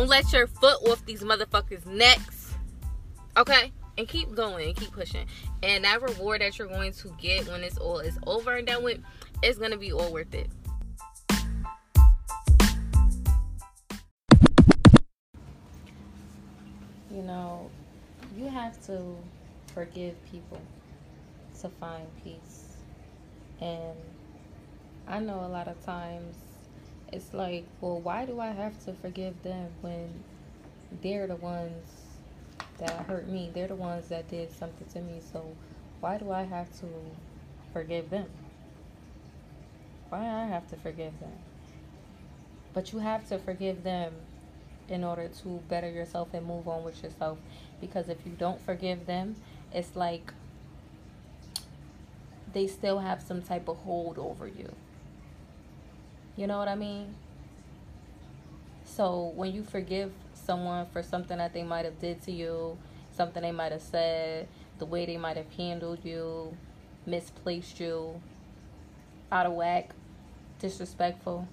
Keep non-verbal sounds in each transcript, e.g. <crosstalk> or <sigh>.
Don't let your foot off these motherfuckers' necks. Okay? And keep going and keep pushing. And that reward that you're going to get when it's all is over and done with, it's gonna be all worth it. You know, you have to forgive people to find peace. And I know a lot of times it's like, well, why do I have to forgive them when they're the ones that hurt me? They're the ones that did something to me. So why do I have to forgive them? Why I have to forgive them? But you have to forgive them in order to better yourself and move on with yourself. Because if you don't forgive them, it's like they still have some type of hold over you. You know what I mean? So when you forgive someone for something that they might have did to you, something they might have said, the way they might have handled you, misplaced you, out of whack, disrespectful,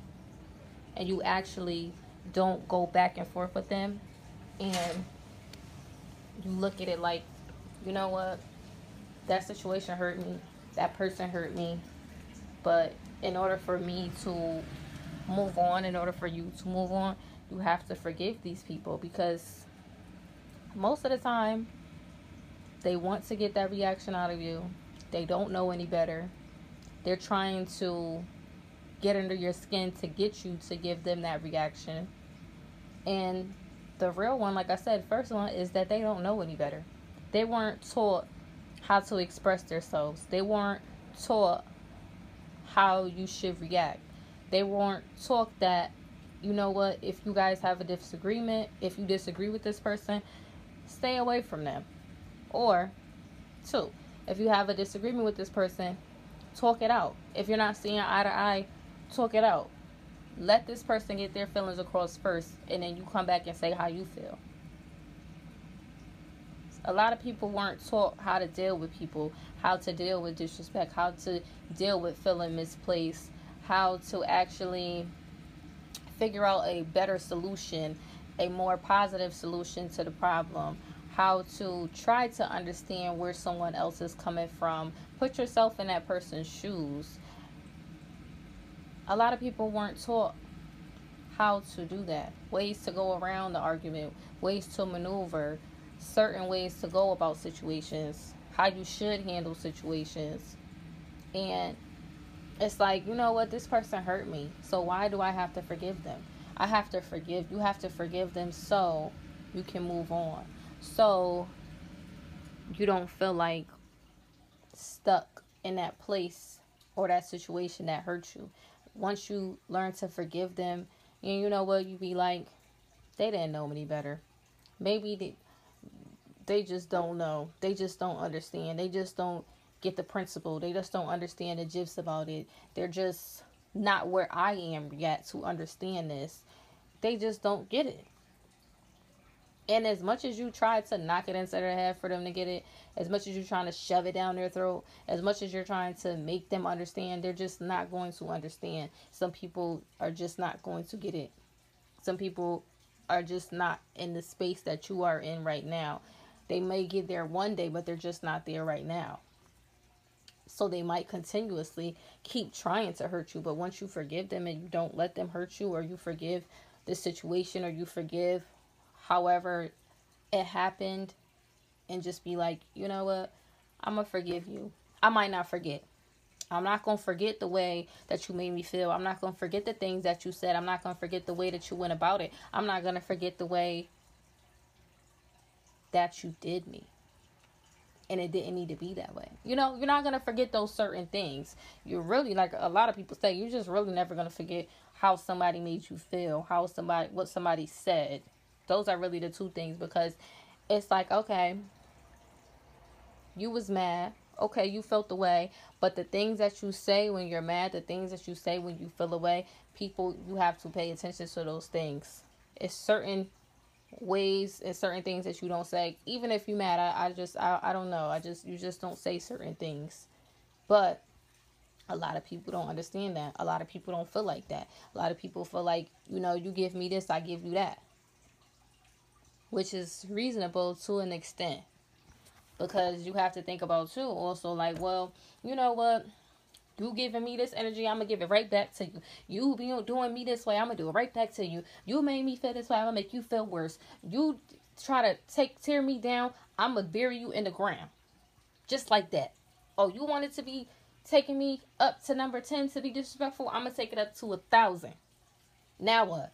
and you actually don't go back and forth with them and you look at it like, you know what? That situation hurt me. That person hurt me. But in order for me to move on, in order for you to move on, you have to forgive these people because most of the time they want to get that reaction out of you. They don't know any better. They're trying to get under your skin to get you to give them that reaction. And the real one, like I said, first one is that they don't know any better. They weren't taught how to express themselves. They weren't taught how you should react. They weren't taught that, you know what, if you guys have a disagreement, if you disagree with this person, stay away from them. Or, two, if you have a disagreement with this person, talk it out. If you're not seeing eye to eye, talk it out. Let this person get their feelings across first, and then you come back and say how you feel. A lot of people weren't taught how to deal with people, how to deal with disrespect, how to deal with feeling misplaced, how to actually figure out a better solution, a more positive solution to the problem, how to try to understand where someone else is coming from, put yourself in that person's shoes. A lot of people weren't taught how to do that. Ways to go around the argument ways to maneuver certain ways to go about situations how you should handle situations. And it's like you know what? This person hurt me. So why do i have to forgive them? I have to forgive. You have to forgive them so you can move on. So you don't feel like stuck in that place or that situation that hurt you. Once you learn to forgive them, and you know what, you be like, they didn't know any better. Maybe they, they just don't know. They just don't understand. They just don't get the principle. They just don't understand the gifs about it. They're just not where I am yet to understand this. They just don't get it. And as much as you try to knock it into their head for them to get it, as much as you're trying to shove it down their throat, as much as you're trying to make them understand, they're just not going to understand. Some people are just not going to get it. Some people are just not in the space that you are in right now. They may get there one day, but they're just not there right now. So they might continuously keep trying to hurt you, but once you forgive them and you don't let them hurt you, or you forgive the situation, or you forgive however it happened and just be like, you know what? I'm going to forgive you. I might not forget. I'm not going to forget the way that you made me feel. I'm not going to forget the things that you said. I'm not going to forget the way that you went about it. I'm not going to forget the way that you did me. And it didn't need to be that way. You know, you're not to forget those certain things. You're really, like a lot of people say, you're just really never to forget how somebody made you feel, how somebody, what somebody said those are really the two things because it's like, okay, you was mad. Okay, you felt the way, but the things that you say when you're mad, the things that you say when you feel away, people you have to pay attention to those things. It's certain ways and certain things that you don't say. Even if you mad, I, I just I, I don't know. I just you just don't say certain things. But a lot of people don't understand that. A lot of people don't feel like that. A lot of people feel like, you know, you give me this, I give you that which is reasonable to an extent because you have to think about too also like well you know what you giving me this energy, I'm gonna give it right back to you. You be doing me this way, I'm gonna do it right back to you. You made me feel this way, I'm gonna make you feel worse. You try to take tear me down, I'm gonna bury you in the ground. Just like that. Oh, you wanted to be taking me up to number 10 to be disrespectful? I'm gonna take it up to a thousand. Now what?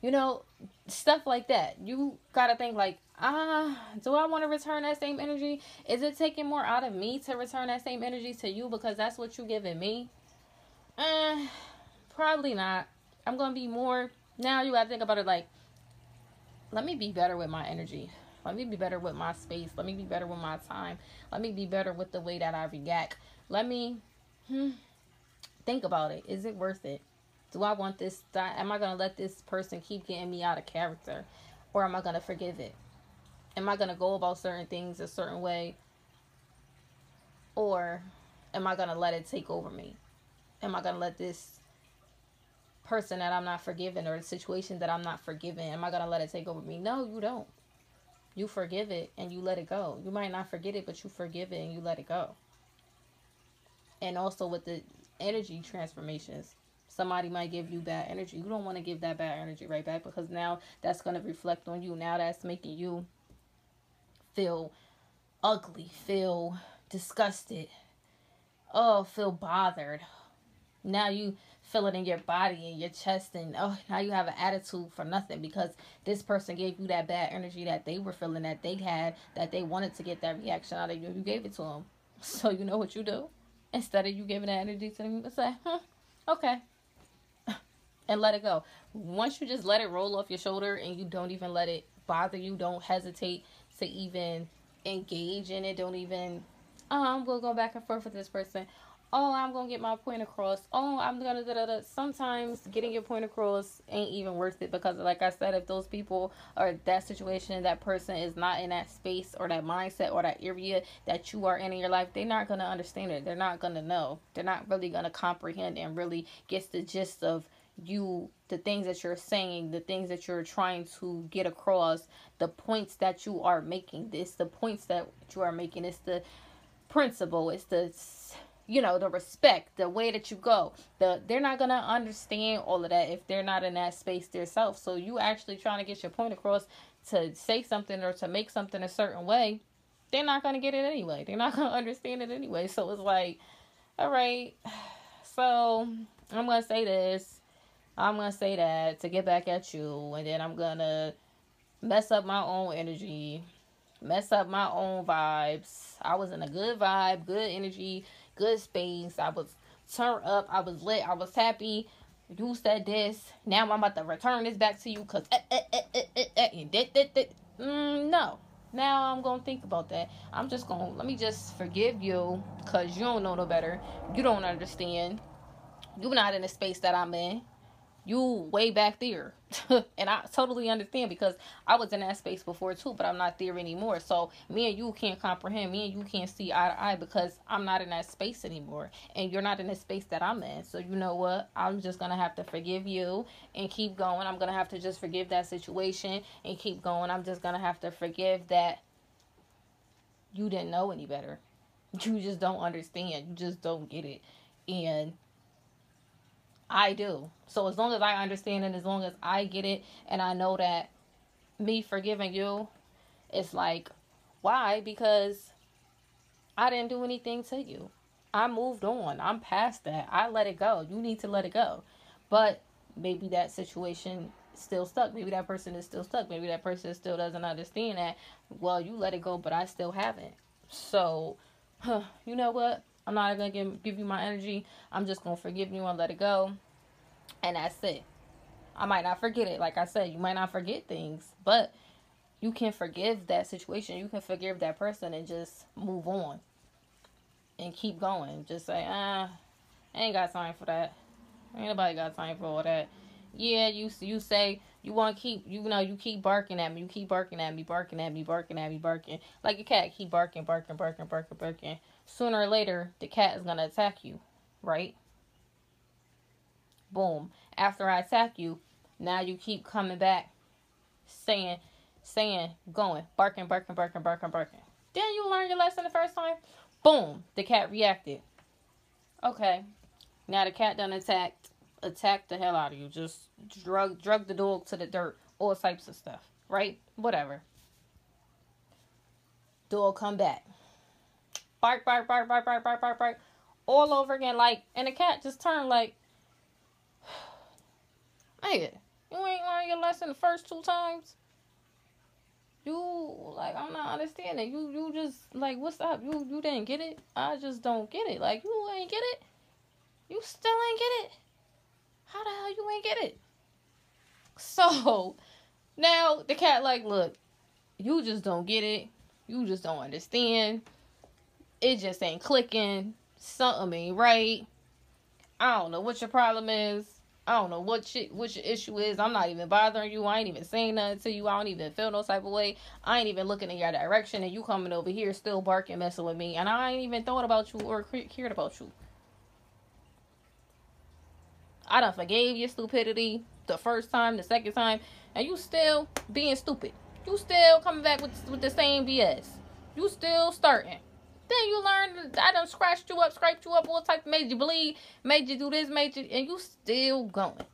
You know, stuff like that. You gotta think like, ah, do I want to return that same energy? Is it taking more out of me to return that same energy to you because that's what you're giving me? Eh, probably not. I'm gonna be more now. You gotta think about it like, let me be better with my energy. Let me be better with my space. Let me be better with my time. Let me be better with the way that I react. Let me hmm, think about it. Is it worth it? Do I want this? Am I going to let this person keep getting me out of character? Or am I going to forgive it? Am I going to go about certain things a certain way? Or am I going to let it take over me? Am I going to let this person that I'm not forgiving or the situation that I'm not forgiving, am I going to let it take over me? No, you don't. You forgive it and you let it go. You might not forget it, but you forgive it and you let it go. And also with the energy transformations somebody might give you bad energy. You don't want to give that bad energy right back because now that's going to reflect on you. Now that's making you feel ugly, feel disgusted, oh, feel bothered. Now you feel it in your body and your chest, and oh, now you have an attitude for nothing because this person gave you that bad energy that they were feeling that they had, that they wanted to get that reaction out of you. You gave it to them. <laughs> So you know what you do? Instead of you giving that energy to them, say, okay, and let it go. Once you just let it roll off your shoulder and you don't even let it bother you, don't hesitate to even engage in it. Don't even, oh, I'm going to go back and forth with this person. Oh, I'm going to get my point across. Oh, I'm going to, sometimes getting your point across ain't even worth it because, like I said, if those people or that situation, that person is not in that space or that mindset or that area that you are in in your life, they're not going to understand it. They're not going to know. They're not really going to comprehend and really get the gist of you the things that you're saying the things that you're trying to get across the points that you are making. This the points that you are making. It's the principle. It's the you know the respect the way that you go. The they're not gonna understand all of that if they're not in that space themselves. So you actually trying to get your point across to say something or to make something a certain way they're not gonna get it anyway. They're not <laughs> gonna understand it anyway. So it's like all right. <sighs> So i'm gonna say this I'm gonna say that to get back at you, and then I'm gonna mess up my own energy, mess up my own vibes. I was in a good vibe, good energy, good space. I was turned up, I was lit, I was happy. You said this. Now I'm about to return this back to you because eh, eh, eh, mm, no. Now I'm gonna think about that. I'm just gonna let me just forgive you because you don't know no better. You don't understand. You're not in the space that I'm in you way back there. <laughs> and I totally understand because I was in that space before too, but I'm not there anymore. So me and you can't comprehend, me and you can't see eye to eye because I'm not in that space anymore. And you're not in the space that I'm in. So you know what? I'm just gonna have to forgive you and keep going. I'm gonna have to just forgive that situation and keep going. I'm just gonna have to forgive that you didn't know any better. <laughs> You just don't understand. You just don't get it. And I do. So as long as I understand and as long as I get it and I know that me forgiving you it's like why? Because I didn't do anything to you. I moved on. I'm past that. I let it go. You need to let it go. But maybe that situation still stuck. Maybe that person is still stuck. Maybe that person still doesn't understand that. Well, you let it go, but I still haven't. So, huh, you know what? I'm not gonna give, give you my energy. I'm just gonna forgive you and let it go. And that's it. I might not forget it. Like I said, you might not forget things, but you can forgive that situation. You can forgive that person and just move on and keep going. Just say, ah, I ain't got time for that. Ain't nobody got time for all that. Yeah, you you say you want to keep you know you keep barking at me, you keep barking at me, barking at me, barking at me, barking like a cat. Keep barking, barking, barking, barking, barking sooner or later the cat is going to attack you, right? Boom. After I attack you, now you keep coming back saying, saying, going, barking, barking, barking, barking, barking. Then you learn your lesson the first time. Boom, the cat reacted. Okay, now the cat done attacked, attacked the hell out of you. Just drug, drug the dog to the dirt, all types of stuff, right? Whatever. Dog come back. Bark, bark, bark, bark, bark, bark, bark, bark. All over again, like, and the cat just turned like, <sighs> nigga, you ain't learned your lesson the first two times you like I'm not understanding. You you just like what's up? You you didn't get it? I just don't get it. Like you ain't get it? You still ain't get it? How the hell you ain't get it? <laughs> So now the cat like, look, you just don't get it. You just don't understand. It just ain't clicking. Something ain't right. I don't know what your problem is. I don't know what what your issue is. I'm not even bothering you. I ain't even saying nothing to you. I don't even feel no type of way. I ain't even looking in your direction, and you coming over here still barking, messing with me, and I ain't even thought about you or cared about you. I done forgave your stupidity the first time, the second time, and you still being stupid. You still coming back with with the same BS. You still starting. Then you learn I done scratched you up, scraped you up, all type made you bleed, made you do this, made you and you still going.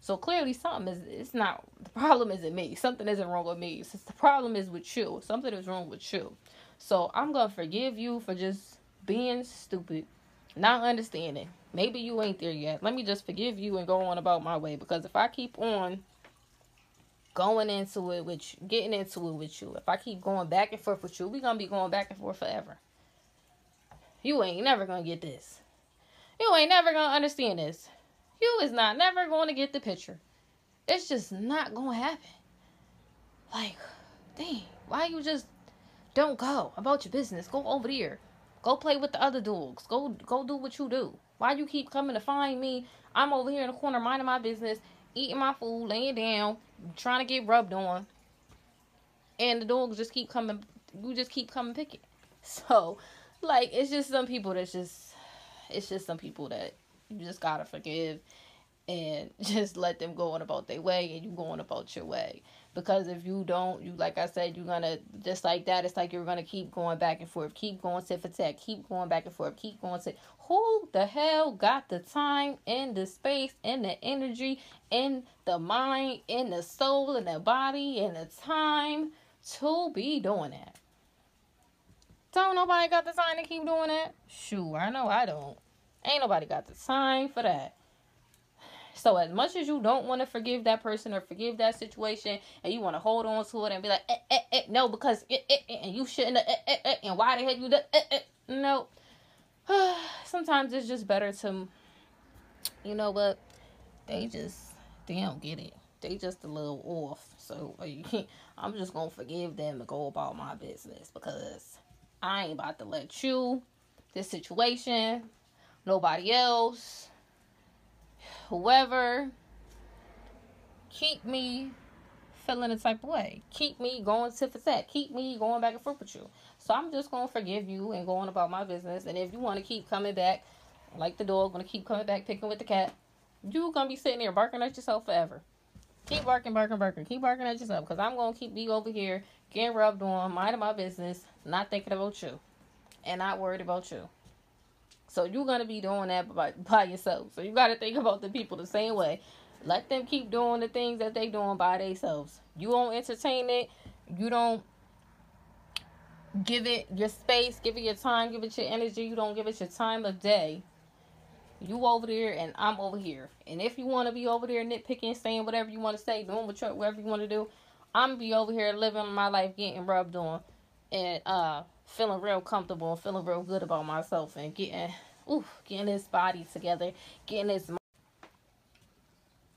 So clearly something is it's not the problem isn't me. Something isn't wrong with me. Since the problem is with you. Something is wrong with you. So I'm gonna forgive you for just being stupid, not understanding. Maybe you ain't there yet. Let me just forgive you and go on about my way. Because if I keep on going into it with you, getting into it with you, if I keep going back and forth with you, we gonna be going back and forth forever. You ain't never gonna get this. You ain't never gonna understand this. You is not never to get the picture. It's just not gonna happen. Like, dang, why you just don't go about your business? Go over there. Go play with the other dogs. Go go do what you do. Why you keep coming to find me? I'm over here in the corner minding my business, eating my food, laying down, trying to get rubbed on. And the dogs just keep coming you just keep coming picking. <laughs> So like it's just some people that's just it's just some people that you just gotta forgive and <laughs> just let them go on about their way and you going about your way. Because if you don't you like i said you're gonna just like that it's like you're gonna keep going back and forth keep going to for tech keep going back and forth keep going to who the hell got the time and the space and the energy and the mind and the soul and the body and the time to be doing that don't nobody got the time to keep doing that? Sure, I know I don't. Ain't nobody got the time for that. So as much as you don't want to forgive that person or forgive that situation, and you want to hold on to it and be like, eh, eh, eh, no, because eh, eh, eh, and you shouldn't, and why the heck you eh. no. <sighs> Sometimes it's just better to, you know what? They just they don't get it. They just a little off. So <laughs> I'm just gonna forgive them and go about my business because I ain't about to let you, this situation, nobody else, whoever, keep me feeling the type of way. Keep me going to for that. Keep me going back and forth with you. So I'm just gonna forgive you and going about my business. And if you want to keep coming back, like the dog, gonna keep coming back, picking with the cat, you gonna be sitting there barking at yourself forever. Keep barking, barking, barking. Keep barking at yourself, cause I'm gonna keep be over here getting rubbed on, minding my business, not thinking about you, and not worried about you. So you're gonna be doing that by, <laughs> by yourself. So you gotta think about the people the same way. Let them keep doing the things that they doing by themselves. You don't entertain it. You don't give it your space, give it your time, give it your energy. You don't give it your time of day. You over there and I'm over here. And if you want to be over there nitpicking, saying whatever you want to say, doing whatever you want to do, I'm be over here living my life, getting rubbed on, and uh, feeling real comfortable and feeling real good about myself, and getting, ooh, getting this body together, getting this,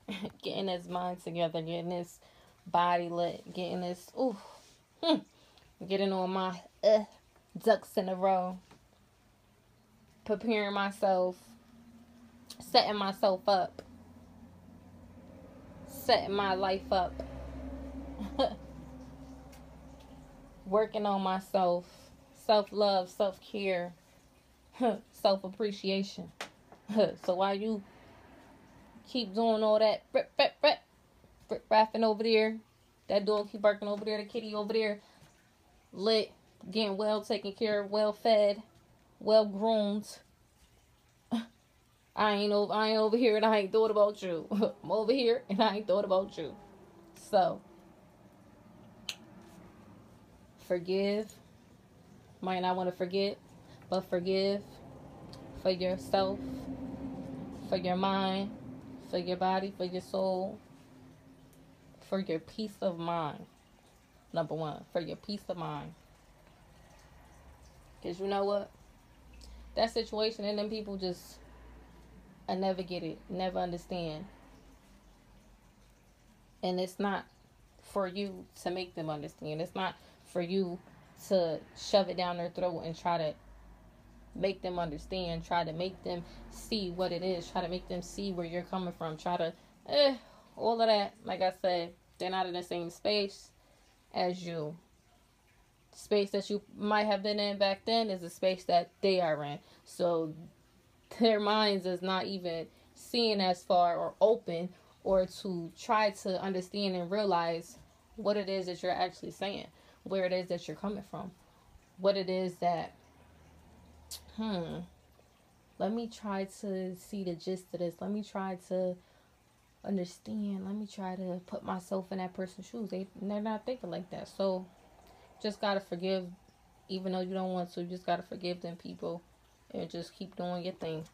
<laughs> getting this mind together, getting this body lit, getting this, ooh, hmm, getting on my uh, ducks in a row, preparing myself, setting myself up, setting my life up <laughs> working on myself, self love, self care, <laughs> self appreciation. <laughs> so while you keep doing all that rip, rip, rip, rip, rapping over there, That dog keep barking over there. The kitty over there, lit, getting well taken care of, well fed, well groomed. I ain't over. I ain't over here, and I ain't thought about you. I'm over here, and I ain't thought about you. So, forgive. Might not want to forget, but forgive for yourself, for your mind, for your body, for your soul, for your peace of mind. Number one, for your peace of mind. Because you know what? That situation and them people just, I never get it, never understand. And it's not for you to make them understand. It's not for you to shove it down their throat and try to make them understand, try to make them see what it is, try to make them see where you're coming from, try to, eh, all of that. Like I said, they're not in the same space as you. Space that you might have been in back then is the space that they are in. So their minds is not even seeing as far or open or to try to understand and realize what it is that you're actually saying, where it is that you're coming from, what it is that hmm, let me try to see the gist of this. Let me try to understand. Let me try to put myself in that person's shoes. They they're not thinking like that. So just gotta forgive, even though you don't want to. You just gotta forgive them people, and just keep doing your thing.